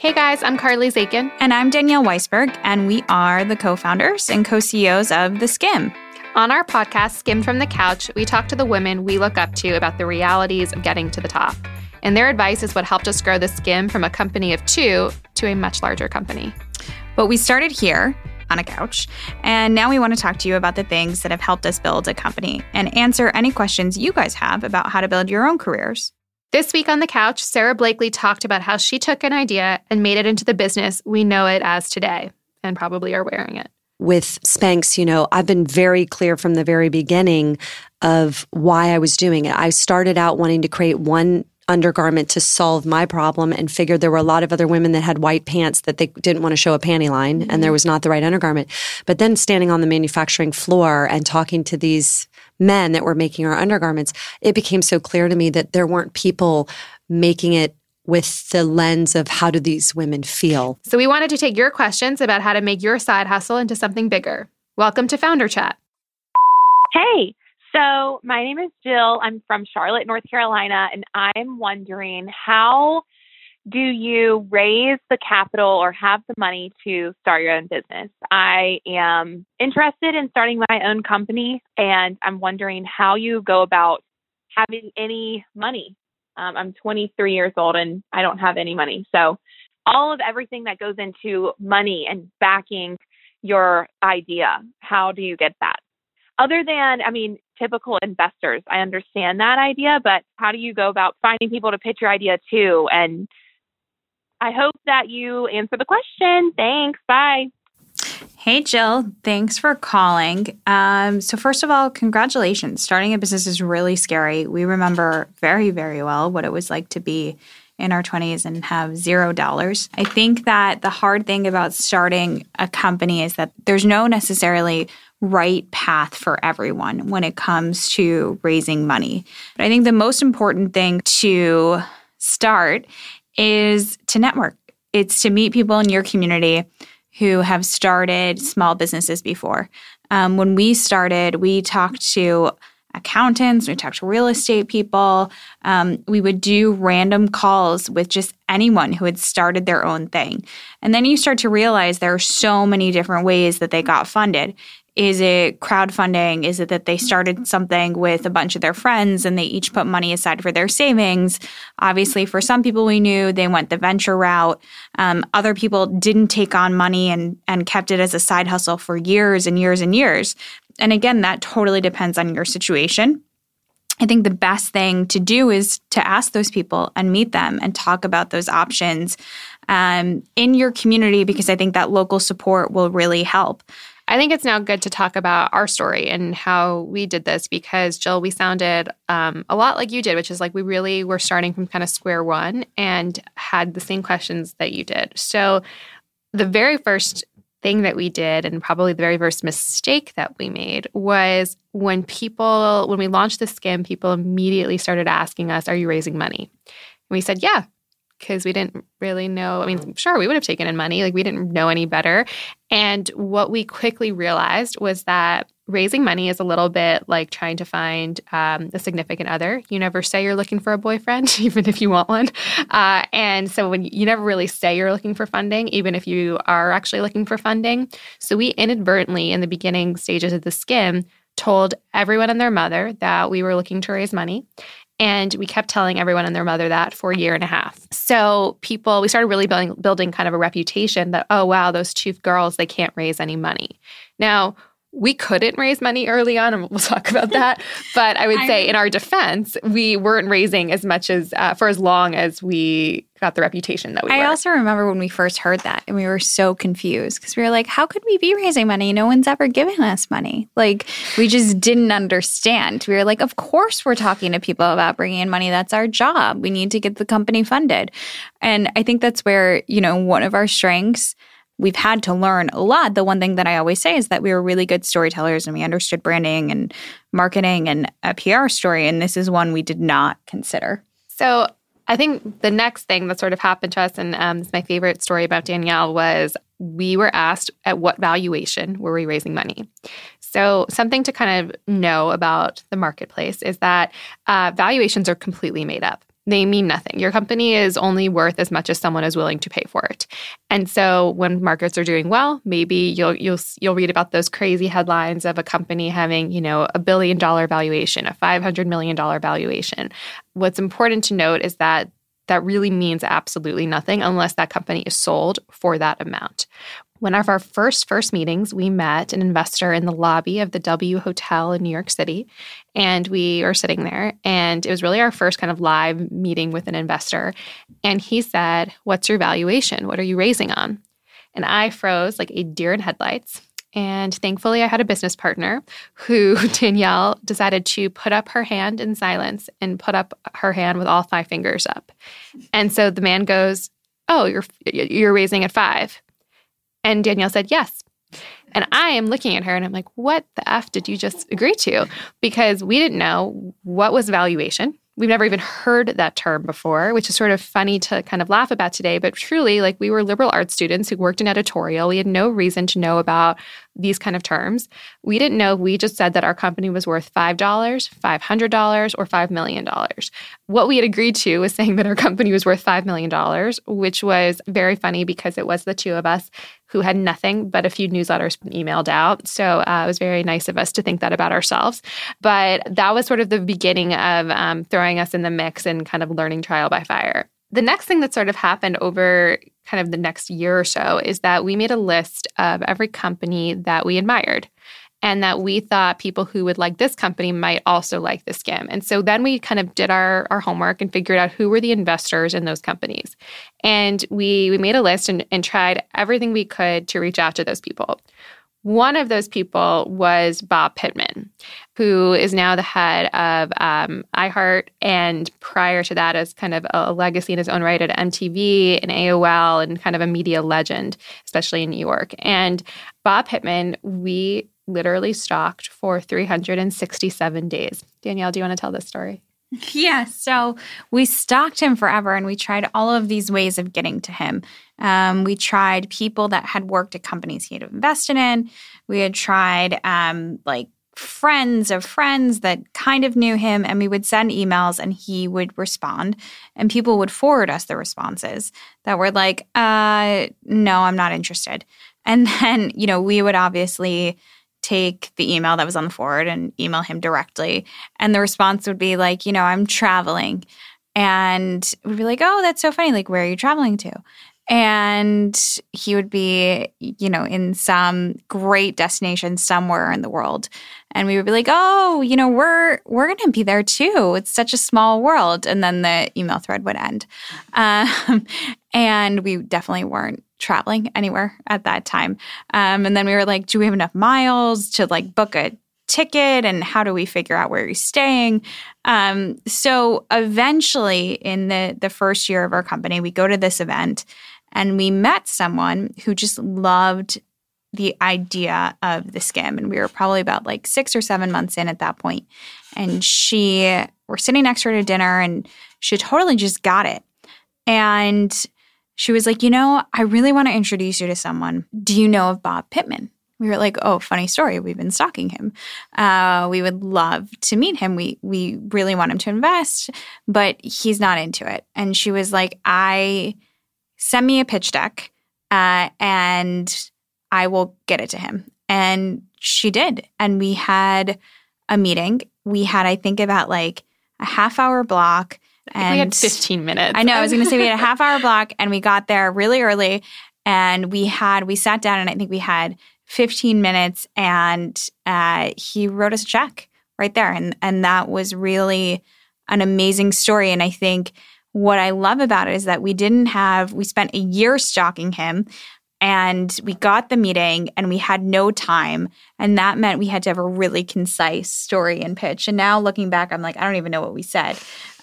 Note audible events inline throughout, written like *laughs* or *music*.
Hey guys, I'm Carly Zakin. And I'm Danielle Weisberg, and we are the co founders and co CEOs of The Skimm. On our podcast, Skimm'd from the Couch, we talk to the women we look up to about the realities of getting to the top. And their advice is what helped us grow The Skimm from a company of two to a much larger company. But we started here on a couch. And now we want to talk to you about the things that have helped us build a company and answer any questions you guys have about how to build your own careers. This week on the couch, Sara Blakely talked about how she took an idea and made it into the business we know it as today and probably are wearing it. With Spanx, you know, I've been very clear from the very beginning of why I was doing it. I started out wanting to create one undergarment to solve my problem and figured there were a lot of other women that had white pants that they didn't want to show a panty line mm-hmm. and there was not the right undergarment. But then standing on the manufacturing floor and talking to these men that were making our undergarments, it became so clear to me that there weren't people making it with the lens of how do these women feel. So we wanted to take your questions about how to make your side hustle into something bigger. Welcome to Founder Chat. Hey, so my name is Jill. I'm from Charlotte, North Carolina, and I'm wondering how do you raise the capital or have the money to start your own business? I am interested in starting my own company, and I'm wondering how you go about having any money. Um, I'm 23 years old and I don't have any money. So, all of everything that goes into money and backing your idea, how do you get that? Other than, I mean, typical investors, I understand that idea, but how do you go about finding people to pitch your idea to and I hope that you answer the question. Thanks. Bye. Hey, Jill. Thanks for calling. Um, so, first of all, congratulations. Starting a business is really scary. We remember very, very well what it was like to be in our 20s and have zero dollars. I think that the hard thing about starting a company is that there's no necessarily right path for everyone when it comes to raising money. But I think the most important thing to start is to network. It's to meet people in your community who have started small businesses before. Um, when we started, we talked to accountants, we talked to real estate people. Um, we would do random calls with just anyone who had started their own thing. And then you start to realize there are so many different ways that they got funded. Is it crowdfunding? Is it that they started something with a bunch of their friends and they each put money aside for their savings? Obviously, for some people we knew, they went the venture route. Um, other people didn't take on money and, and kept it as a side hustle for years and years and years. And again, that totally depends on your situation. I think the best thing to do is to ask those people and meet them and talk about those options um, in your community because I think that local support will really help. I think it's now good to talk about our story and how we did this because, Jill, we sounded um, a lot like you did, which is like we really were starting from kind of square one and had the same questions that you did. So, the very first thing that we did, and probably the very first mistake that we made, was when people, when we launched the Skimm, people immediately started asking us, Are you raising money? And we said, Yeah, because we didn't really know. I mean, sure, we would have taken in money. Like we didn't know any better. And what we quickly realized was that raising money is a little bit like trying to find um, a significant other. You never say you're looking for a boyfriend, *laughs* even if you want one. Uh, and so when you never really say you're looking for funding, even if you are actually looking for funding. So we inadvertently, in the beginning stages of the Skimm, told everyone and their mother that we were looking to raise money. And we kept telling everyone and their mother that for a year and a half. So people, we started really building, building kind of a reputation that, oh, wow, those two girls, they can't raise any money. Now, we couldn't raise money early on, and we'll *laughs* talk about that. *laughs* but I would say, in our defense, we weren't raising as much as uh, for as long as we got the reputation that we. I were. also remember when we first heard that, and we were so confused because we were like, "How could we be raising money? No one's ever given us money." Like we just didn't understand. We were like, "Of course, we're talking to people about bringing in money. That's our job. We need to get the company funded." And I think that's where you know one of our strengths we've had to learn a lot. The one thing that I always say is that we were really good storytellers and we understood branding and marketing and a PR story. And this is one we did not consider. So I think the next thing that sort of happened to us, and um, my favorite story about Danielle, was we were asked at what valuation were we raising money. So, something to kind of know about the marketplace is that uh, valuations are completely made up they mean nothing. Your company is only worth as much as someone is willing to pay for it. And so when markets are doing well, maybe you'll you'll you'll read about those crazy headlines of a company having, you know, a billion dollar valuation, a 500 million dollar valuation. What's important to note is that that really means absolutely nothing unless that company is sold for that amount. One of our first first meetings, we met an investor in the lobby of the W Hotel in New York City, and we were sitting there, and it was really our first kind of live meeting with an investor. And he said, "What's your valuation? What are you raising on?" And I froze like a deer in headlights. And thankfully, I had a business partner who, *laughs* Danielle, decided to put up her hand in silence and put up her hand with all five fingers up. And so the man goes, "Oh, you're you're raising at five. And Danielle said, Yes. And I am looking at her and I'm like, What the F did you just agree to? Because we didn't know what was valuation. We've never even heard that term before, which is sort of funny to kind of laugh about today. But truly, like we were liberal arts students who worked in editorial. We had no reason to know about these kind of terms. We didn't know. We just said that our company was worth $5, $500, or $5 million. What we had agreed to was saying that our company was worth $5 million, which was very funny because it was the two of us who had nothing but a few newsletters emailed out. So uh, it was very nice of us to think that about ourselves. But that was sort of the beginning of um, throwing us in the mix and kind of learning trial by fire. The next thing that sort of happened over kind of the next year or so is that we made a list of every company that we admired and that we thought people who would like this company might also like the Skimm. And so then we kind of did our, our homework and figured out who were the investors in those companies. And we, we made a list and, and tried everything we could to reach out to those people. One of those people was Bob Pittman, who is now the head of um, iHeart, and prior to that, as kind of a legacy in his own right at MTV and AOL, and kind of a media legend, especially in New York. And Bob Pittman, we literally stalked for 367 days. Danielle, do you want to tell this story? *laughs* Yeah, so we stalked him forever and we tried all of these ways of getting to him. Um, we tried people that had worked at companies he had invested in. We had tried um, like friends of friends that kind of knew him, and we would send emails and he would respond. And people would forward us the responses that were like, uh, no, I'm not interested. And *laughs* then, you know, we would obviously take the email that was on the forward and email him directly. And the response would be like, you know, I'm traveling. And we'd be like, oh, that's so funny. Like, where are you traveling to? And he would be, you know, in some great destination somewhere in the world. And we would be like, oh, you know, we're we're gonna be there too. It's such a small world. And then the email thread would end. Um, *laughs* and we definitely weren't traveling anywhere at that time. Um, and then we were like, do we have enough miles to like book a ticket and how do we figure out where he's staying um, so eventually in the the first year of our company we go to this event and we met someone who just loved the idea of the Skimm and we were probably about like six or seven months in at that point. and she we're sitting next to her at dinner and she totally just got it and she was like, You know, I really want to introduce you to someone. Do you know of Bob Pittman? We were like, Oh, funny story. We've been stalking him. Uh, we would love to meet him. We we really want him to invest, but he's not into it. And she was like, I send me a pitch deck, uh, and I will get it to him. And she did. And we had a meeting. We had, I think, about like a half hour block and we had 15 minutes. I know. I was going to say we had a *laughs* half hour block and we got there really early and we had, we sat down and I think we had 15 minutes and uh, he wrote us a check right there. And, and that was really an amazing story. And I think what I love about it is that we didn't have, we spent a year stalking him and we got the meeting and we had no time and that meant we had to have a really concise story and pitch and now looking back i'm like i don't even know what we said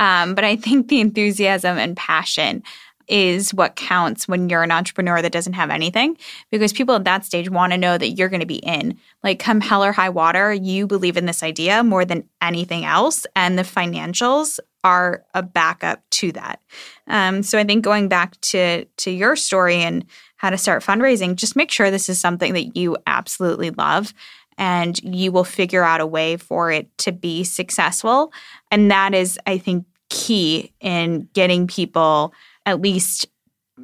um, but I think the enthusiasm and passion is what counts when you're an entrepreneur that doesn't have anything because people at that stage want to know that you're going to be in. Like, come hell or high water, you believe in this idea more than anything else. And the financials are a backup to that. Um, so I think going back to to your story and how to start fundraising, just make sure this is something that you absolutely love and you will figure out a way for it to be successful. And that is, I think, key in getting people at least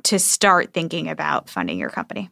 to start thinking about funding your company?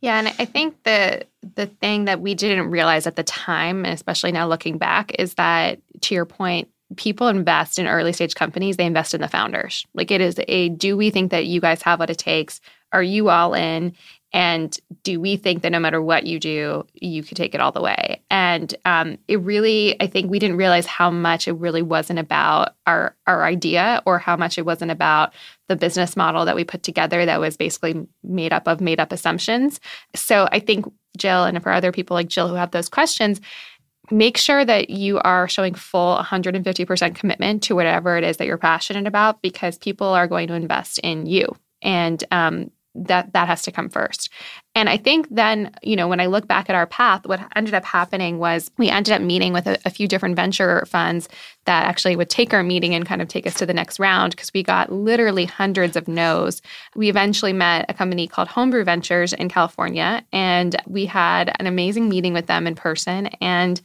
Yeah, and I think the the thing that we didn't realize at the time, and especially now looking back, is that to your point, people invest in early stage companies, they invest in the founders. Like it is a do we think that you guys have what it takes? Are you all in? And do we think that no matter what you do, you could take it all the way? And um, it really, I think we didn't realize how much it really wasn't about our our idea or how much it wasn't about the business model that we put together that was basically made up of made up assumptions. So I think Jill and for other people like Jill who have those questions, make sure that you are showing full 150% commitment to whatever it is that you're passionate about because people are going to invest in you. And um, that that has to come first. And I think then, you know, when I look back at our path, what ended up happening was we ended up meeting with a, a few different venture funds that actually would take our meeting and kind of take us to the next round because we got literally hundreds of no's. We eventually met a company called Homebrew Ventures in California, and we had an amazing meeting with them in person. And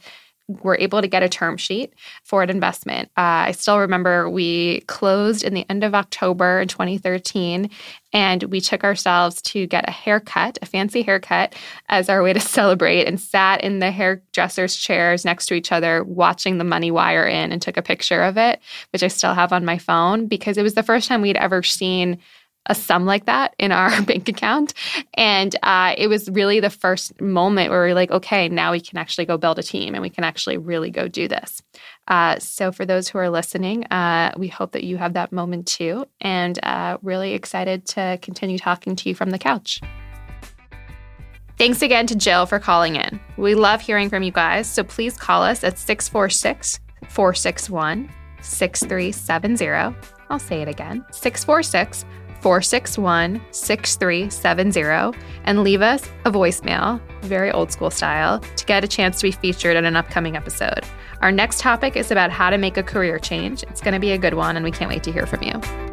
were able to get a term sheet for an investment. Uh, I still remember we closed in the end of October in 2013, and we took ourselves to get a haircut, a fancy haircut, as our way to *laughs* celebrate, and sat in the hairdresser's chairs next to each other, watching the money wire in, and took a picture of it, which I still have on my phone because it was the first time we'd ever seen a sum like that in our *laughs* bank account. And uh, it was really the first moment where we are like, okay, now we can actually go build a team and we can actually really go do this. Uh, so, for those who are listening, uh, we hope that you have that moment too. And uh, really excited to continue talking to you from the couch. Thanks again to Jill for calling in. We love hearing from you guys. So, please call us at 646 461 6370. I'll say it again 646 461 6370 and leave us a voicemail, very old school style, to get a chance to be featured in an upcoming episode. Our next topic is about how to make a career change. It's going to be a good one, and we can't wait to hear from you.